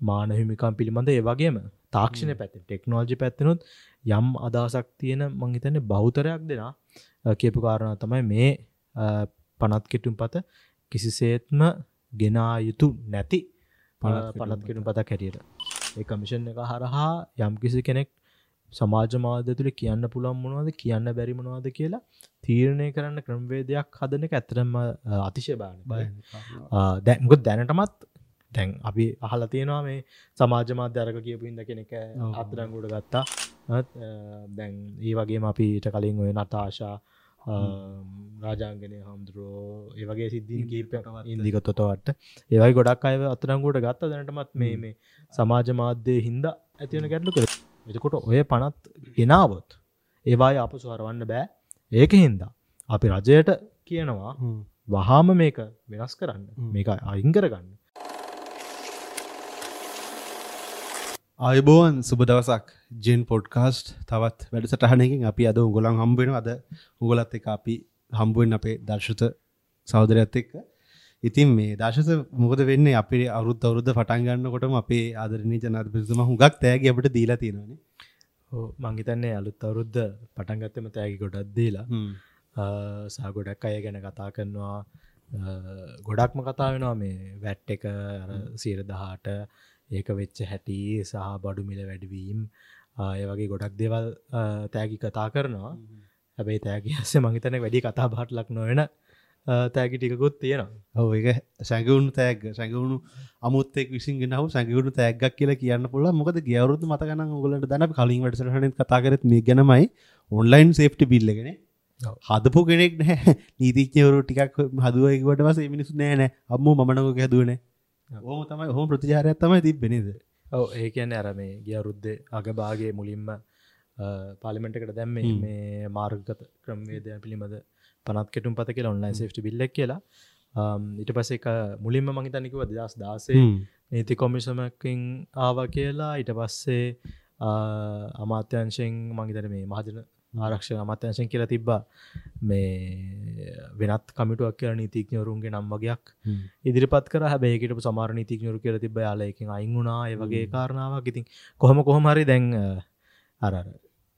මානහිමිකම් පිළිබඳ ඒ වගේම තාක්ෂණ පැත්ත ටෙක්නෝජි පැත්තනුත් යම් අදහසක් තියෙන මංහිතන්නේ බෞතරයක් දෙනා කියපු කාරණ තමයි මේ පනත් කෙටුම් පත කිසිසේත්ම ගෙනා යුතු නැති පනත් කෙටුම් පතක් හැටියට. ඒ කමිෂන් එක හරහා යම් කිසි කෙනෙක් සමාජ මාධ්‍ය තුළ කියන්න පුළන් මොනවද කියන්න බැරි මොනවාද කියලා තීරණය කරන්න ක්‍රම්වේදයක් හදන එක ඇතරම අතිශය බාන දැමුත් දැනටමත් දැන් අපි අහල තියෙනවා මේ සමාජ මාධ්‍යරක කියපු ඉද කෙනෙක අතරංගුට ගත්තා. දැන් ඒ වගේ අපිට කලින් ඔය නතාශා රාජාංගනය හමුදුරෝ ඒවගේ සිද්ධීන් කීප ඉන්දිකතොතවට ඒවයි ගොඩක් අය අතරංගුට ගත්ත. දැනටමත් මේ මේ සමාජ මාධ්‍යය හින්ද ඇතිවන ගැටලු කර එතකොට ඔය පනත් ගෙනාවොත් ඒවායි අප සුහරවන්න බෑ. ඒක හින්දා අපි රජයට කියනවා වහාම මේක වෙනස් කරන්න. මේක අයින් අයිබෝවන් සුබ දවසක්. ජෙන් පොඩ්කාස්ට් තවත් වැඩසටහනකින් අපි අද උගොලන් හම්බෙන අද උගලත් එක අපි හම්බුවෙන් අපේ දර්ශත සෞදරයත් එක්ක. ඉතින් මේ දශස මොකද වෙන්න? අපි අරුත් අවුද්ධ පටන් ගන්න කොටම අපේ ආදරණී ජනත පිසම හුඟක් තෑග අපට දීලා තියෙනවානේ. මංගිතන්නේ අලුත් අවුරුද්ධ පටන්ගත්තම තෑගි ගොඩක් දීලා සා ගොඩක් අය ගැන කතා කරනවා. ගොඩක්ම කතා වෙනවා මේ වැට් එක සීර දහට ඒක වෙච්ච හැටි සහ බඩු මිල වැඩවීම් ආය වගේ ගොඩක් දෙවල් තෑගි කතා කරනවා. හැබැයි තෑගි හස්සේ මහිතන වැඩි කතා බාටලක් නොවෙන තෑගි ටිකකුත් තියෙනවා. ඔව එක සැඟවුණු තෑග සැඟවුණු අමුත්තෙක් විසින් ගෙනව සැඟවුණු තෑගක් කියලා කියන්න පුල මොකද ගවරුත් මතගන ගලට දන කලින් වැඩසටහන කතාකරත් මේ ගැනමයි ඔන්ලයින් සේෆ්ටි බිල්ලගෙන හදපු කෙනෙක් නෑ නීතිච්චවරු ටිකක් හදුවයිකට වස මිනිසු නෑනෑ අම්ම මනක හැදුවනේ ඕම තමයි හොම ප්‍රතිචාරයක් තමයි තිබෙනද ඔව ඒ කියන්න අර මේ ගිය රුද්ධ අගභාගේ මුලින්ම පාලිමෙන්ටකට දැම්ම මේ මාර්ගත ක්‍රම්වේදය පිළිබඳ පනත් කෙටුම් පත කියලා ඔන්ලයින් සේට් බිල්ලක් කියලා. ඉට පස එක මුලින්ම මහිතනිකව දස් දාසේ නීති කොමිසමකින් ආව කියලා. ඉට පස්සේ අමාත්‍යංශයෙන් මහිතන මේ මහජන ආරක්ෂ අමත්‍යංශයෙන් කියලා තිබ්බා. මේ වෙනත් කමිටුවක් කියල නීතිඥවරුන්ගේ නම් වගේයක් ඉදිරිපත් කර. හැබේකට සමාර නීතිඥරු කියල තිබ යාලයකින් අයින් වුණා. වගේ කාරණාවක්. ඉතින් කොහොම කොහොමරි දැන් අර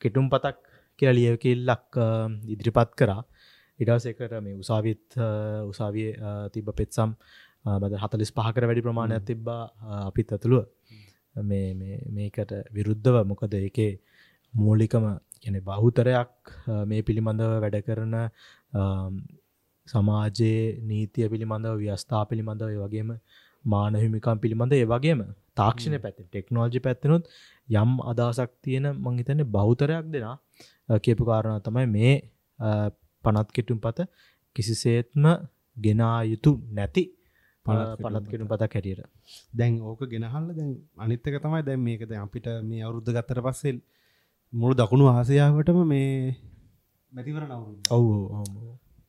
කෙටුම් පතක් කියලා ලියකිල්ලක් ඉදිරිපත් කරා. ඉඩසෙකට මේ උසාවිත් උසාවිය තිබ පෙත්සම් බද හතලිස් පහකර වැඩි ප්‍රමාණයක් තිබ්බා අපිත් ඇතුළුව. මේකට විරුද්ධව මොකද එකේ මූලිකම ගැන බහුතරයක් මේ පිළිබඳව වැඩ කරන සමාජයේ නීතිය පිළිබඳව ව්‍යස්ථා පිළිබඳව වගේම මානහිමිකම් පිළිබඳ ඒ වගේම තාක්ෂණ පැත්ත ටෙක්නෝජි පැත්තනුත් යම් අදහසක් තියෙන මංහිතන්නේ බෞතරයක් දෙනා. කියපු කාරණ තමයි මේ පනත් කෙටුම් පත කිසිසේත්ම ගෙනා යුතු නැති පනත් කෙටු පතක් හැටියට. දැන් ඕක ගෙනහල්ල දැන් අනිත්තක තමයි දැන් මේකද අපිට මේ අවුද්ධ ගත්තර පස්සෙල් මුළු දකුණු ආසයාවටම මේ මැතිවර නවරු ඔවු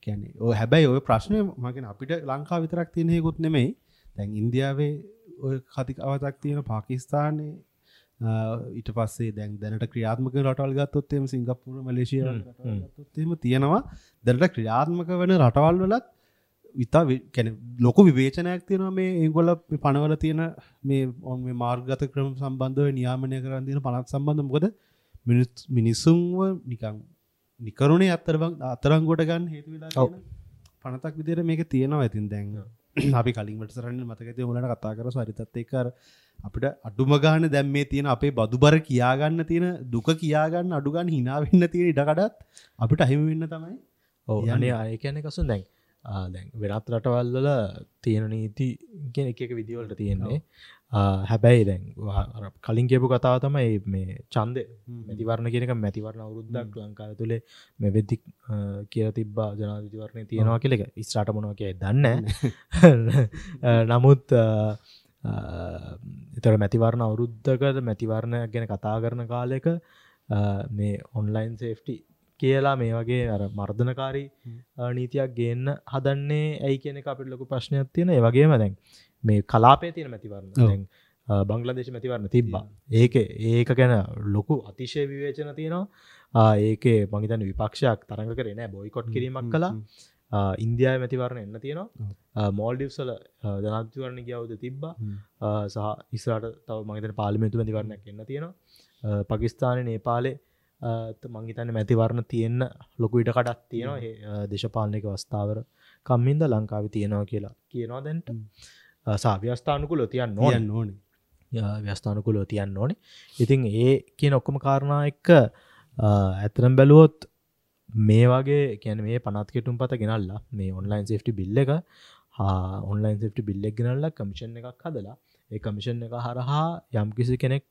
කැනෙ ඕ හැබැයි ඔය ප්‍රශ්නය මගෙන අපිට ලංකා විතරක් තියනෙකුත් නෙමෙයි. දැන් ඉන්දියාවේ ඔය කතික අවතක් තියෙන පාකිස්ථානයේ ඊට පස්සේ දැන් දැනට ක්‍රියාත්මක රටවල් ගත්තොත්තේම සිංගප්පුර මලේසිය ත්තේම තියෙනවා. දැනට ක්‍රියාත්මක වන රටවල් වලත් විතා කැන ලොකු විවේචනයක් තියෙනවා මේ ඒගොල පනවල තියෙන මේ ඔන් මාර්ගත ක්‍රම සම්බන්ධව නියාමනය කරන්න තියෙන පනත් සම්බන්ධ. මොකද මිනිස්සුන්ව නිකං නිකරුණේ අත්තර අතරංගොට ගන්න හේතු වෙලා පනතක් විදිර මේක තියෙනවා. ඇතින් දැන් අපි කලින්ට සරන්න මතකති මුලට කතා කර සරිතත් එකර අපිට අඩුම ගාන දැම් මේ තියෙන අපේ බදුබර කියාගන්න තියෙන දුක කියාගන්න අඩුගන්න හිනාවෙන්න තියෙන ඉඩකඩත් අපිට අහිමවෙන්න තමයි ඕ යනේ අය කියන කසු දැන් දැන් වෙනත් රටවල්වල තියෙන නීති කියෙන එක විදිවලට තියෙන්නේ හැබැයි දැන් කලින් කියපු කතාව තමයි මේ චන්ද මැතිවරණ කියනක මැතිවරණ අවුරුද්දක් ලංකාව තුළේ මෙ වෙද්දි කිය තිබ්බා ජනාධතිවරණය තියෙනවා කියලක ස්ටාට මොනව කිය දන්න නමුත් එතර මැතිවරණ අවුරුද්ධකද මැතිවරණ ගැන කතා කරන කාලෙක මේ ඔන්ලයින් සේෆ්ටි කියලා මේ වගේ අර මර්ධනකාරී නීතියක් ගේන්න හදන්නේ ඇයි කියන අපිට ලොකු ප්‍රශ්නයක් තියෙන ඒ වගේම දැන් මේ කලාපේ තියෙන මැතිවරණ. බංගලදේශ මැතිවරණ තිබ්බා. ඒක ඒක ගැන ලොකු අතිශය විවේචන තියෙනවා. ඒක මහිතන විපක්ෂයක් තරඟ කරේ නෑ බොයිකොට් කිරීමක් කලා ඉන්දයා මැතිවරණ එන්න තියෙනවා. මෝල්ඩිව්සල ජනතිවරණ ගවද තිබ්බා. සහ ඉස්රට තව මගත පාලිමතු මැතිවරණයක් එන්න තියෙනවා. පකිස්ාන නේපාලේ මංහිතන්න මැතිවරණ තියෙන්න්න ලොකුයිට කටත් තියෙනවා. දේශපාලනක වස්ථාවර කම්මින්ද ලංකාව තියෙනවා කියලා කියනවා දැන්ට සාව්‍යස්ථානකුල තියන්න නොයන් ඕනේ. ව්‍යස්ථානකුලෝ තියන්න ඕනේ. ඉතින් ඒ කිය ඔක්කොම කාරණා එක්ක ඇතරම් බැලුවොත් මේ වගේ කැන මේ පනත්කෙටුම් පත ගෙනල්ලා මේ ඔන්ලයින් සේටි බිල්ල එක ඔන්ලයින් සේටි බිල්ලෙක් ගෙනල්ල කමිෂන් එකක් හදලා ඒ කමිෂන් එක හරහා යම්කිසි කෙනෙක්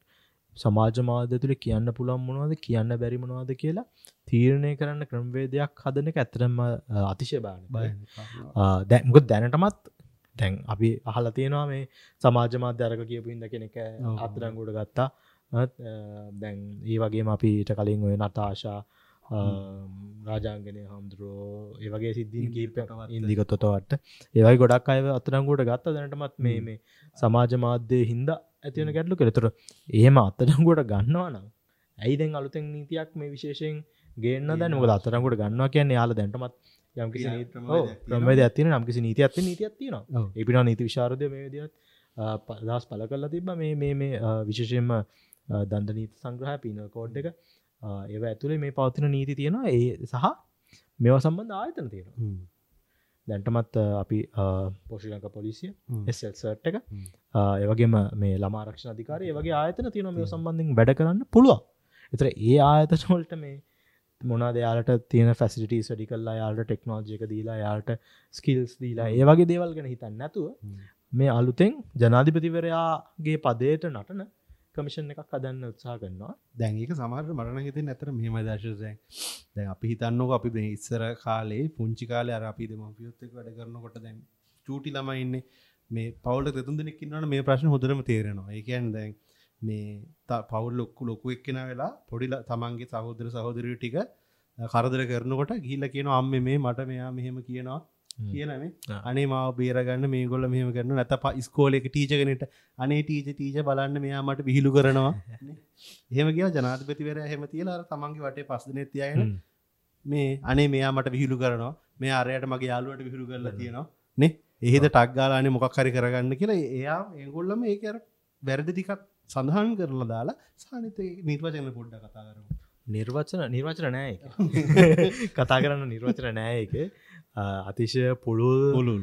සමාජ මාධ්‍ය තුළ කියන්න පුළන් මොනවද කියන්න බැරි මොනවාද කියලා තීරණය කරන්න ක්‍රම්වේදයක් හදන එක ඇතරම අතිශය බාන දැමුක දැනටමත් දැන් අපි අහල තියෙනවා මේ සමාජ මාධ්‍යරක කියපු ඉද කෙනෙක අතරංගුට ගත්තා. දැන් ඒ වගේම අපිට කලින් ඔය නතාශා රාජාංගනය හාමුදුරුවෝ ඒවගේ සිද්ධීන් කීප ඉන්දිකතොතවට ඒවයි ගොඩක් අය අතරංගුවට ගත්ත. දැනටමත් මේ මේ සමාජ මාධ්‍යය හින්ද ඇතිවන ගැටලු කෙරතුර ඒම අත්තරංගුවට ගන්නවානම් ඇයිදැන් අලුතෙන් නීතියක් මේ විශේෂයෙන් ගේන්න දැන? මොක අතරංගුට ගන්නවා කියන්නේ යාල දැන්ටමත් යම්කිසි ප්‍රමේද ඇතින නම්කිසි නීති ඇත්ත නීති ඇත්තින එපිට නීති විශාරදය මේ දිත් පදස් පල කල්ලා තිබ මේ මේ මේ විශේෂයෙන්ම දන්ද නීති සංග්‍රහ පින කෝඩ් එක. ඒව ඇතුළේ මේ පවතින නීති තියෙනවා. ඒ සහ මෙව සම්බන්ධ ආයතන තියෙනවා. දැන්ටමත් අපි පෝෂිලක පොලිසිය එසල්සට් එක. ඒවගේම මේ ළමාරක්ෂණ අධිකාරය වගේ ආයතන තියෙන මේ සම්බන්ධින් වැඩ කරන්න පුළුවන්. එතර ඒ ආයතනවලට මේ මොනා දෙයාලට තියෙන ෆැසිටි සඩි කල්ලා යාලට ටෙක්නෝජයක දීලා යාට ස්කිල්ස් දීලා. ඒ වගේ දේවල් ගැන හිතන්න නැතුව මේ අලුතෙන් ජනාධිපතිවරයාගේ පදයට නටන කමිෂන් එකක් අදන්න උත්සා කරනවා. දැන්ඒක සමාර මරණ හිත නැතර මෙම දර්ශසය දැන් අපි හිතන්නක අපි මේ ඉස්සර කාලේ පුංචි කාලය අර අපි දෙමපියොත්තක වැඩ කරනකොට දැන් චූටි ළම ඉන්න. මේ පවුල දෙතුන් දෙනෙක්කින්නට මේ ප්‍රශ්න හොදරම තේරෙනවා. ඒකන් දැන් මේ පවුල් ලොක්කු ලොකු එක්කෙන වෙලා පොඩිල තමන්ගේ සහෝදර සහෝදරය ටික කරදර කරනකොට ගිල්ල කියන අම්ම මේ මට මෙයා මෙහෙම කියනවා කියනනේ අනේ මාව බේරගන්න මේ ගොල්ල මෙහම කරන නැත ස්කෝලෙක ටීචගෙනට අනේ ටීච ටීච බලන්න මෙයා මට විහිලු කරනවා එහෙම කිය ජනාධපතිවර හෙම තියලා තමන්ගේ වටේ පස්සන තියගෙන මේ අනේ මෙයා මට විහිලු කරනවා. මේ අරයට මගේ යාලුවට විහිරු කරලා තියෙනවා නේ. එහෙද ටක්ගාලානේ මොකක් හරි කරගන්න කියලා. එයා ඒගොල්ලම ඒකර වැරදි ටිකක් සඳහන් කරලා දාලා සානිත නිර්වචන පොඩ්ඩ කතා කරමු. නිර්වචන නිර්වචන නෑ කතා කරන්න නිර්වචන නෑ එක අතිශය පුළුල් පුළුල්.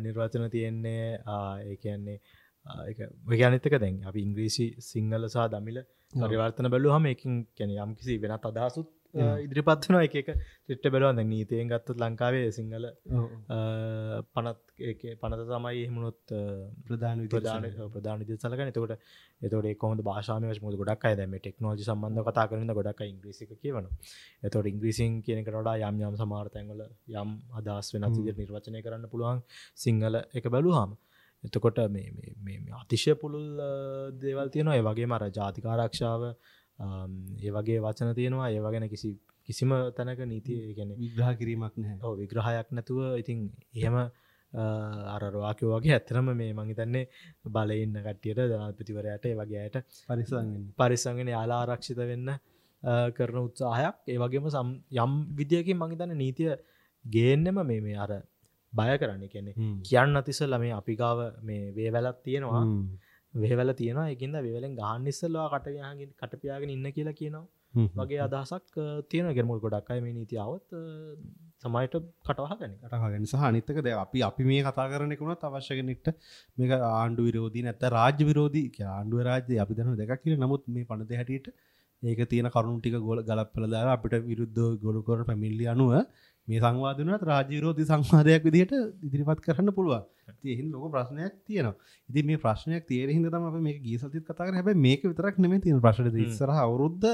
නිර්වචන තියෙන්නේ ඒකන්නේ වගනිතක දැන් අපි ඉංග්‍රීසි සිංහල සහ දමිල පරිවර්තන බැලු හම එකින් කැන යම් කිසි වෙනත් අදහසුත් ඉදිරිපත්වන එක එක චිට්ට බැලුවන්න නීතියෙන් ගත්තත් ලංකාවේ සිංහල පනත් පනත තමයි එහමුණොත් ප්‍රධාන ප්‍රධාන ප්‍රධාන විදි සලකන තකොට එතට කොම භාෂාමය මුද ගොඩක් අය දැම ටෙක්නෝජි සම්බන්ධ කතා කරන ගොඩක් ඉංග්‍රීසික කියවන එතොට ඉංග්‍රීසින් කියනකට වඩා යම් යම් සමාර්තැන්වල යම් අදස් වෙන විදිර නිර්වචනය කරන්න පුළුවන් සිංහල එක බැලු හම එතකොට අතිශය පුළුල් දේවල් තියෙනවා. ඒ වගේ මර ජාතිකාරක්ෂාව ඒ වගේ වචන තියෙනවා. ඒ වගෙන කිසි කිසිම තැනක නීතිය ගැන විග්‍රහ කිරීමක් නෑ විග්‍රහයක් නැතුව ඉතින් එහෙම අරරවාකෝ වගේ ඇතරම මේ මංහිතන්නේ බලඉන්න කට්ටියට දනාපතිවරයට ඒ වගේයට පරිසං පරිසංගෙන යාලා ආරක්ෂිත වෙන්න කරන උත්සාහයක්. ඒ වගේම යම් විදිියකින් මංහිතන්න නීතිය ගේන්නෙම මේ මේ අර බය කරන්න. කෙනෙ කියන්න අතිසල්ල මේ අපිකාව මේ වේවැලත් තියෙනවා. වෙවල තියෙන එකින්ද වෙවලෙන් ගහන්න ඉස්සල්ලා කටයාගෙන් කටපයාගෙන ඉන්න කියලා කියනවා. වගේ අදහසක් තියෙන ගෙරමුල් ගොඩක් අය මේ නීතියාවත් සමයිට කටවාගෙන කටහගෙන සහ අනිත්තක ද අපි අපි මේ කතා කරනෙකුුණත් අවශ්‍යගෙනෙක්ට මේක ආණ්ඩු විරෝධී නැත්ත රාජ්‍ය විරෝධී ආණ්ඩුව රාජ්‍ය අපි දන දෙක් කියල. නමුත් මේ පනද හැටියට ඒක තියෙන කරුණු ටික ගොල ගලප්පල දාලා අපිට විරුද්ධ ගොඩුකොර පැමිල්ලි අනුව මේ සංවාදනත් රාජීරෝධී සංවාදයක් විදිහට ඉදිරිපත් කරන්න පුළුවන්. තියහින් ලොක ප්‍රශ්නයක් තියෙනවා. ඉති මේ ප්‍රශ්නයක් තේරහිද තම මේ ගේ සතිත් කතාර හැබ මේක විතරක් නෙම තියෙන ප්‍රශ්න. ඉස්සර අවුරුද්ධ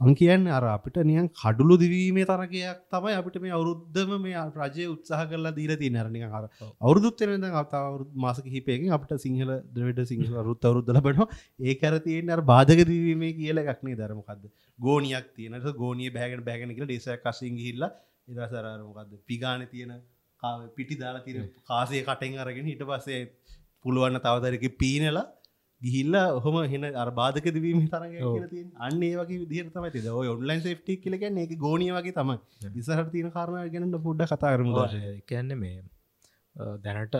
අංකයන් අර අපිට නියන් කඩුලු දිවීමේ තරකයක් තමයි අපිට මේ අවුරුද්ධම මේ රජය උත්සාහ කරලා දීර ති නරණි හර අවුරුදුත්තරෙන අතාවරු මාසක හිපයකින් අපට සිංහල දවට සිංහල රුත් අවරුද්දල බන ඒ කරතියෙන් අර බාධක දීමේ කියල එකක්නේ දරමකක්ද ගෝනියක් තියනට ගෝනිය බෑගෙන බෑගෙන කියල ඩෙසයක් කසිං හිල්ලා ඉරසරමකක්ද පිගාන තියෙන පිටි දාලා තිර කාසේ කටෙන් අරගෙන හිට පස්සේ පුළුවන්න තවදරක පීනලා ගිහිල්ල ඔහොම හෙන අර්බාධක දවීම තරග. අන්න වගේ විදිහර තමයි ඔය ඔන්ලයින් සේට්ටික් කියලගන්න ඒ ගෝනිය වගේ තම ඉසහට තියෙන කාරණ ගැනට පුඩ්ඩ කතා කරම කියන්න මේ දැනට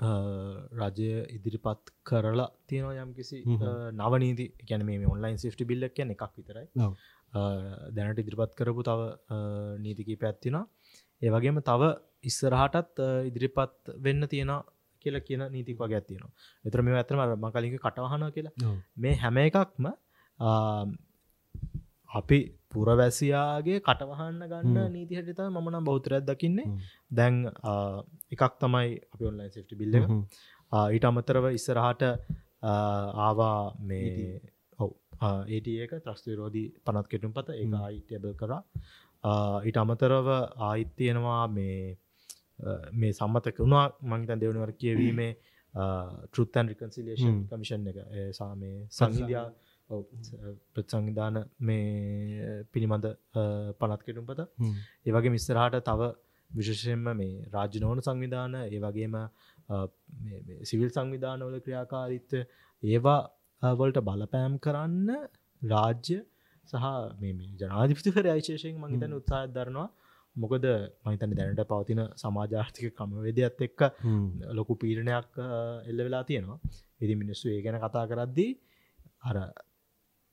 රජය ඉදිරිපත් කරලා තියෙනවා යම් කිසි හ්ම්. නවනීති ගැන මේ ඔන්ලයින් සිිටි බිල්ලක් කියන එකක් විතරයි. දැනට ඉදිරිපත් කරපු තව නීතිකී පැත්තිනා ඒවගේම තව ඉස්සරහටත් ඉදිරිපත් වෙන්න තියෙන කියලා කියන නීතික වගේ ඇතිනවා එතර මේ ඇතරම මකලික කටවහන කියලා. මේ හැම එකක්ම අපි පුරවැසියාගේ කටවහන්න ගන්න. නීතිහටිත මනම් බෞතරයක් දකින්නේ. දැන් එකක් තමයි අපි ඔන්ලයින් සිටි බිල්ල ඊට අමතරව ඉස්සරහට ආවා මේ ඔව ඒට ඒක ත්‍රස්ත විරෝධී පනත් කෙටුම් පත ඒ. අයිටබල් කරා ඊට අමතරව ආයිත්තියෙනවා මේ මේ සම්මතක වුණා මංතන් දෙවනවර කියවීමේ ටෘත්තන් රිකන්සිලේෂන්. කමිෂන් එක ඒ සා මේ සංහිදයා ප්‍රත්සංවිධාන මේ පිළිබඳ පනත් කෙටුම් පත. ඒවගේ මිස්සරහට තව විශෂයෙන්ම මේ රාජ්‍යනෝන සංවිධාන ඒ වගේම අ, මේ- මේ සිවිල් සංවිධානවල ක්‍රියාකාරිත්ව ඒවා වලට බලපෑම් කරන්න රාජ්‍ය සහ ජනාධිපතිවර අයිශේෂයෙන් මහිතන උත්සාහත් දරනවා. මොකද මහිතන දැනට පවතින සමාජාර්ථික ක්‍රමවේදයක්ත් එක්ක ලොකු පීඩනයක් අ, එල්ල වෙලා තියෙනවා. ඉදි මිනිස්සු ඒ ගැන කතා කරද්දී අර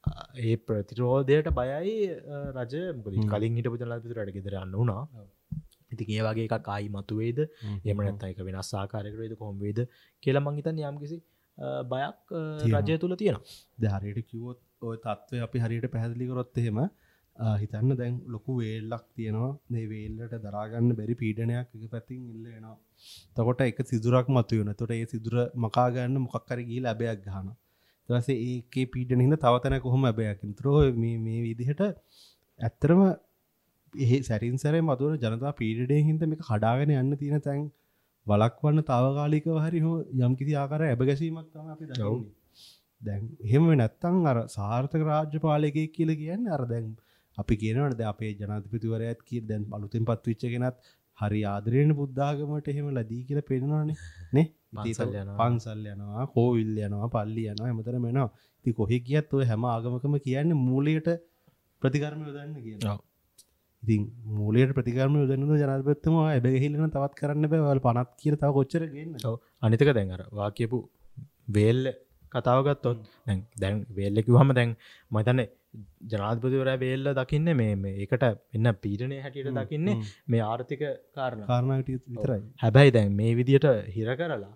ඒ ප්‍රතිරෝධයට බයයි රජ. හ්ම්. කලින් හිටපු ජනපතුරට ගෙදර අන්න වුණා. ඉති ඒ වගේ එක අයි මතුවේද? එමනත්තයික වෙනස් ආකාරකරේද කොම්වේද කියලා මංහිතන් යම්කිසි බයක්. රජය තුළ තියෙනවා. හරියට කිවොත් ඔය තත්ත්වය අපි හරියට පැහැදිලි කරොත් එහෙම හිතන්න දැන් ලොකු වේල්ලක් තියෙනවා. මේ වේල්ලට දරාගන්න බැරි පීඩනයක් එක පැතින් ඉල්ලෙනවා තකොට එක සිදුරක් මතු වන තොට ඒ සිදුර මකාගන්න මොකක්කර ගී ලැබයක් ගහන දසේ ඒකේ පීඩන හිද තවතන කොහොම ඇබයකින් ත්‍රෝ මේ විදිහට ඇත්තරම ඒ සැරින් සැරේ මතුවන ජනතා පීඩඩේ හිද මේ කඩාගෙන යන්න තියෙන තැන් වලක්වන්න තාවකාලිකව හරි හෝ යම්කිසි ආකාර ඇබගැසීමක් තම අපි. දන්නේ. දැන් එහෙම නැත්තං අර සාර්ථක රාජ්‍ය පාලකය කියල කියන්න අර දැන් අපි කියනවනද අපේ ජනාතිපතිවරයත් කිය දැන් අලුතින් පත්විච්චගෙනත් හරි ආදරයෙන් බුද්ධාගමට එහෙම ලදී කියල පෙනෙනවානේ නේ? පන්සල් යනවා. කෝවිල් යනවා පල්ලි යනවා එමතර මෙනවා ති කොහෙ කියත් ඔය හැම ආගමකම කියන්න මූලයට ප්‍රතිකර්ම යොදන්න කියන ඔව්. ඉතින් මූලයට ප්‍රතිකර්ම යොදන්න ජනපත්තම ඇබැහිලන තවත් කරන්න බැවල් පනත් කියර තව කොච්චර ගන්න. අනිතක දැන් අර වා කියපු වේල්ල කතාවගත්තොත් දැන් වේල්ලෙකි හම දැන් මතන ජනාධපතිවර වේල්ල දකින්න මේ ඒකට එන්න පීඩනය හැටියට දකින්නේ මේ ආර්ථික කාරණ. කාරණට විතරයි. හැබැයි දැන් මේ විදියට හිර කරලා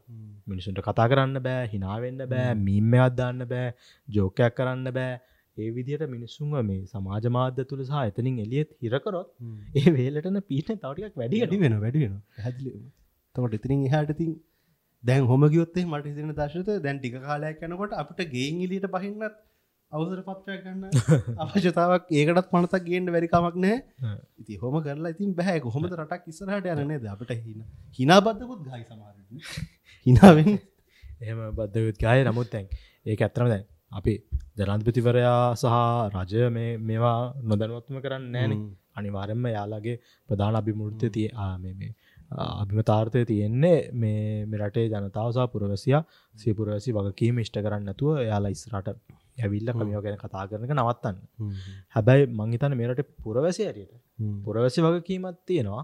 මිනිසුන්ට කතා කරන්න බෑ හිනාවෙන්න බෑ මීම්මයක් දාන්න බෑ ජෝකයක් කරන්න බෑ. ඒ විදියට මිනිස්සුන්ව මේ සමාජ මාධ්‍ය තුළ සහ එතනින් එලියත් හිරකරොත් ඒ වේලටන පීටන තවටියක් වැඩි වැඩි වෙන වැඩි වෙන හැදිලි තකොට ඉතිරින් එහට තින් දැන් හොම ගියොත්තේ මට හිතෙන දශත දැන් ටික කාලයක් යනකොට අපිට ගේන් ඉලියට බහින්නත් අවසර පත්‍රයක් ගන්න අවශ්‍යතාවක් ඒකටත් පනතක් ගේන්ට වැරිකාමක් නෑ ඉති හොම කරලා ඉතින් බැහැ කොහොමද රටක් ඉස්සරහට යනනේද අපට හින හිනා බද්ධකුත් ගයි සමාර හිනාවෙන් එහෙම බද්ධයුත් ගය නමුත් තැන් ඒ ඇත්තරම දැන් අපි ජනන්පතිවරයා සහ රජය මේවා නොදැනුවත්ම කරන්න නෑන අනිවාරෙන්ම යාලාගේ ප්‍රධාන අභිමුෘත්‍ය තිය මේ අභිමතාර්ථය තියෙන්නේ මේ මෙරටේ ජනතාවසා පුරවැසියා සියපුරවැසි වගකීම ඉෂ්ට කරන්න නැතුව යාලා ඉස්රට ඇවිල්ල කමියෝ ගැන කතා කරනක නවත්තන්න. හැබැයි මංහිතන මේරට පුරවැසි ඇරයට පුරවැසි වගකීමත් තියෙනවා.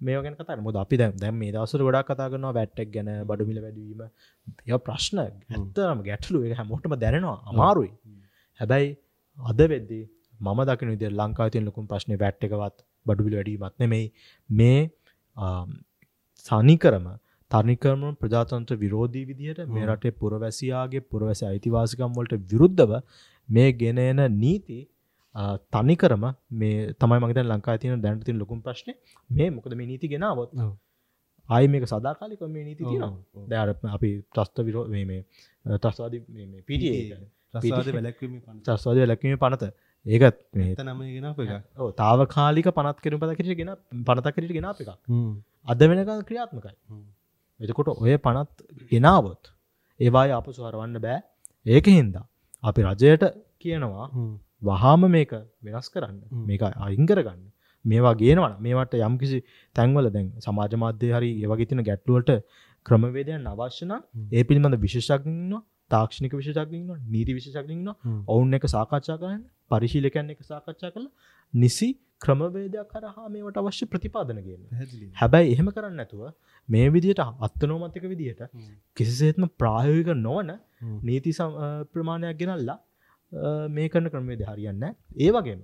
මේ ගැන කතර මුද අපි දැම් දැම් මේ දවසර ගොඩක් කතා කරනවා වැට්ටක් ගැන බඩුමිල වැඩවීම. ය ප්‍රශ්න. ඇත්තරම ගැටලු හැමෝටම දැනෙනවා. අමාරුයි. හැබැයි අද වෙද්දී මම දකින විදිර ලංකාතින් ලොකුම් ප්‍රශ්නය වැට්ටකවත් බඩුබිල වැඩීමත් නෙමෙයි. මේ ආම්, සනිකරම තනිකරම ප්‍රජාතන්ත්‍ර විරෝධී විදිහට මේ රටේ පුරවැසියාගේ පුරවැසි අයිතිවාසිකම් වලට විරුද්ධව මේ ගෙන එන නීති තනිකරම මේ තමයි මගත ලංකා තියන දැනතින් ලොකුම් ප්‍රශ්නය මේ මොකද මේ නීති ගෙනාවත්? ආයි මේක සදාකාලික මේ නීති තියෙනවා. දැර අපි ත්‍රස්ත විරෝ මේ මේ ත්‍රස්වාද පිටිය රසාද වැලැක්වීම පන්ත. ත්‍රස්වාදය ලැක්වීම පනත. ඒකත් මේ නම ගෙන අප එක ඕ තාවකාලික පනත් කෙරු පත කිරට ගෙන පනත කිරට ගෙන එක අද වෙනක ක්‍රියාත්මකයි එතකොට ඔය පනත් ගෙනාවොත් ඒවාය අප සුහරවන්න බෑ ඒක හින්දා අපි රජයට කියනවා වහාම මේක වෙනස් කරන්න. මේක අයිං කරගන්න මේවා ගේනවන මේවට යම්කිසි තැන්වල දැන් සමාජ මාධ්‍ය හරි ඒවගේ තින ගැට්ලුවට ක්‍රමවේදයන් අවශ්‍යන. ඒ පිළිබඳ විශේෂක්න්න තාක්ෂණික විශෂක්ගන්න නීති විශෂක්ගන්න හ්ම්. ඔවුන් එක සාකච්ඡා කරන්න පරිශීලකයන් එක සාකච්ඡා කළ නිසි ක්‍රමවේදයක් කරහා මේට අවශ්‍ය ප්‍රතිපාදනගන්න. හැබැයි එහෙම කරන්න ඇතුව මේ විදියට අත්තනෝමතික විදිහට. කිසිසේත්ම ප්‍රායෝගික නොවන. නීති ප්‍රමාණයක් ගෙනල්ලා මේ කරන ක්‍රමේද හරියන්න ඒ වගේම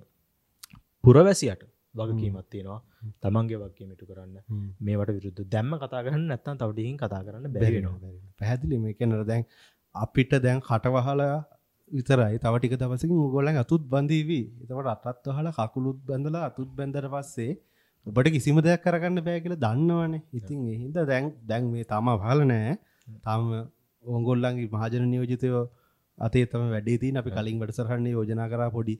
පුරවැසියට වගකීමත් තියෙනවා තමන්ගේ වගකීමටු කරන්න. මේට විරුද්ධ දැම්ම කතා කරන්න නැත්තන් තවටහින් කතා කරන්න බැරිනවා. පැහැදිලි මේ කෙනර දැන් අපිට දැන් කටවහලා විතරයි. තවටික දවසකින් උගොලන් අතුත් බඳීවී එතවට අතත් හල කකුළුත් බැඳලා අතුත් බැඳර පස්සේ ඔබට කිසිම දෙයක් කරගන්න බෑ කියල දන්නවනේ. ඉතින් එහින්ද දැන් දැන් මේ තම හල නෑ. තම ඔංගොල්ලන්ගේ මහජන නියෝජිතයෝ අතේ තම වැඩේතින් අපි කලින් වැඩසරහන්නේ යෝජනා කරා පොඩි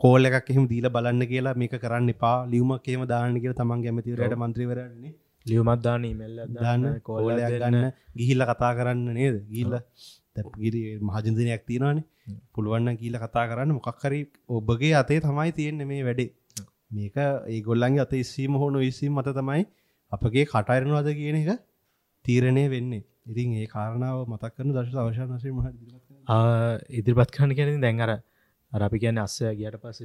කෝල එකක් එහෙම දීල බලන්න කියලා මේක කරන්න එපා. ලියුමක් එහෙම දාන්න කියලා තමන්ගේ ඇමතිවරයට ලියවමත්දාන ඉමල්ල දාන්න කෝලයක් කෝලයක් ගන්න ගන්න ගිහිල්ල කතා කරන්න නේද? ගිල්ල ගිරි මහජන්තනයක් තියෙනවානේ. පුළුවන්න කියීල කතා කරන්න. මොකක්කරි ඔබගේ අතේ තමයි තියෙන්නේ මේ වැඩේ. මේක ඒගොල්ලන්ගේ අත ඉස්සීම හෝනු විස්සීම මත තමයි අපගේ කටයිරනවාද කියන එක තීරණය වෙන්නේ. ඉතින් ඒ කාරණාව මතක් කරන දශ අවශාන වශය මහ ඉදිරිපත් කරන කියන දැන් අර අපි කියන්න අස්සය ගියට පස්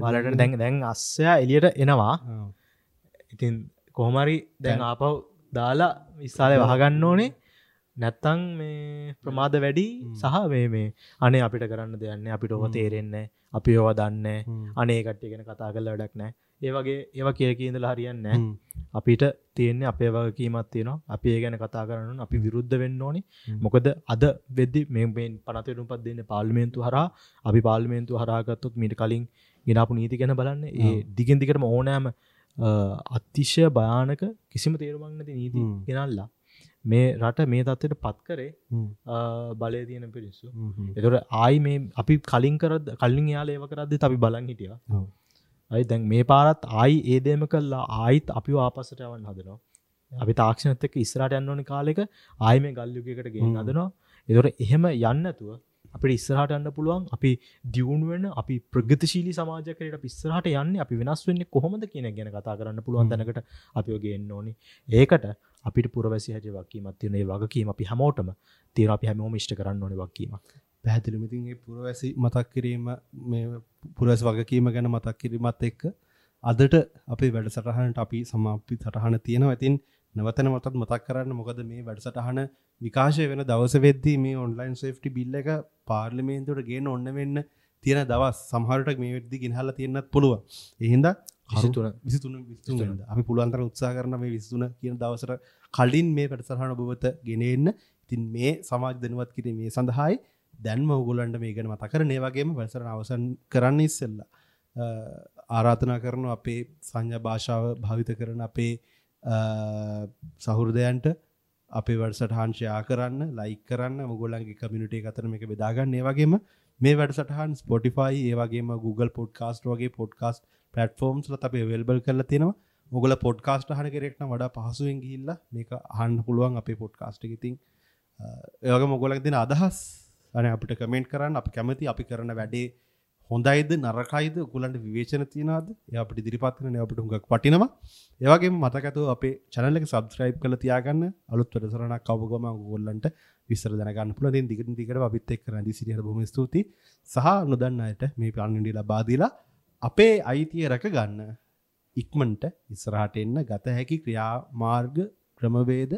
බලට දැන් දැන් අස්සයා එලියට එනවා. ඉතින් කොහොමරි දැන් ආපව් දාලා විස්සාලය වහගන්න ඕනේ නැත්තං මේ ප්‍රමාද වැඩි සහ මේ මේ අනේ අපිට කරන්න දෙයන්න අපිට ඔව තේරෙන්නේ අපි ඔව දන්න අනේ කට්ටිය ගැන කතා කල වැඩක් නෑ. ඒවගේ ඒවා කිය කියඳලා හරියන්න අපිට තියෙන්නේ අපේ වගකීමත් තියෙනවා. අපි ඒ ගැන කතා කරන්න අපි විරුද්ධ වෙන්න ඕනි. මොකද අද වෙද්දි මෙෙන් පනතරුම් පත් දෙන්න පාල්මේන්තු හරා අපි පාල්මේන්තු හරාගත්තොත් මීට කලින් ගෙනපු නීති ගැන බලන්න. ඒ දිගෙන් දිකටම ඕනෑම අතිශය භයානක කිසිම තේරුමක්නති නීති ගෙනල්ලා මේ රට මේ තත්වට පත් කරේ බලය තියෙන පිරිස්සු එතොට ආයි මේ අපි කලින් කරද කලින් යාල ඒව කරද්දි අපි බලන් හිටිය. ඇයි දැන් මේ පාරත් ආයි ඒදේම කල්ලා ආයිත් අපි ආපසට යවන් හදනවා. අපි තාක්ෂණත එක්ක ඉස්රට යන්න ඕනි කාලෙක ආය මේ ගල්යුගකට ගේ හදනවා. එතොට එහෙම යන්නතුව අපිට ඉස්සරහට යන්න පුළුවන් අපි දියුණුවෙන් අපි ප්‍රගතිශීලි සමාජකයට පිස්සරහට යන්න අපි වෙනස් වෙන්නේ කොහොමද කියන ගැන කතා කරන්න පුළුවන් තැනකට අපි ඔගේන්න ඕනි. ඒකට අපිට පුරවැසි හජ වකීමත් තියනේ වගකීම අපි හැමෝටම තීර අපි හැමෝම ෂ්ට කරන්න ඕන වකීමක් පැහැදිලිමිතින්ගේ පුරවැසි මතක් කිරීම පුරස් වගකීම ගැන මතක් කිරීමත් එක්ක අදට අපේ වැඩ සටහනට අපි සමාපි සටහන තියෙනවා. ඇතින් නවතන මතත් මතක් කරන්න මොකද මේ වැඩසටහන විකාශය වෙන දවස වෙද්දී මේ ඔන්ලයින් සේෆ්ටි බිල්ල එක පාර්ලිමේන්තුවට ගෙන ඔන්න වෙන්න තියෙන දවස් සමහරට මේ වෙද්දි ගෙනහල තියෙන්න්නත් පුළුව එහින්ද විසිතුන. විසිතුන විස්තුන අපි පුළුවන්තර උත්සා කරන මේ විස්තුන කියන දවසට කලින් මේ වැඩසටහන ඔබවත ගෙනෙන්න ඉතින් මේ සමාජ දනුවත් කිරීම මේ සඳහායි. දැන්ම උගුලන්ට මේ ගැන මතකර නේවගේම වැඩසරන අවසන් කරන්න ඉස්සෙල්ලා. ආරාධනා කරන අපේ සංඥ භාෂාව භාවිත කරන අපේ සහුරදයන්ට අපේ වැඩසටහන්ශයා කරන්න ලයි කරන්න මුගොලන්ගේ කමිනිටේ අතර එක බෙදාගන්න ඒවගේම මේ වැඩසටහන් ස්පොටිෆයි ඒවගේම Google පොඩ්කාස්ට වගේ පොඩ්කාස්ට පලටෆෝම්ස් ලත අපේ වෙල්බල් කරල තියෙනවා. මුගල පොඩ්කාස්ට හන කෙරෙක්න වඩා පහසුවෙන් ගිල්ල මේක අහන්න පුළුවන් අපේ පොඩ්කාස්ට ඉතින් ඒවගේ මොගොලක් දෙන අදහස් අන අපිට කමෙන්ට් කරන්න. අපි කැමති අපි කරන වැඩේ හොඳයිද නරකයිද උකුලන්ට විවේචන තියනද අපට දිරිපත්වන අපට හුඟක් පටිනවා ඒවගේ මතකතු අපේ චනලක සබස්ක්‍රයිබ් කල තියාගන්න. අලුත් වැඩසරනක් කවගම ගොල්ලන්ට විස්සර දනගන්න පුල දිගට දිකට අපිත් එක් රදි සිරිහ බොම ස්තුති සහ නොදන්න අයට මේ පන්නඩි ලබාදීලා අපේ අයිතිය රැක ගන්න ඉක්මන්ට ඉස්සරහට එන්න ගත හැකි ක්‍රියා මාර්ග ක්‍රමවේද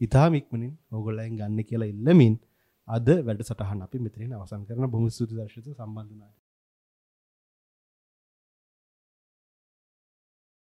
ඉතාමික්මනින් ඔගොල්ලයින් ගන්න කියලා ඉල්ලමින් අද වැඩ සටහන් අපි මෙතරින් අවසන් කරන බොම ස්තුති දර්ශත සම්බන්ධනාට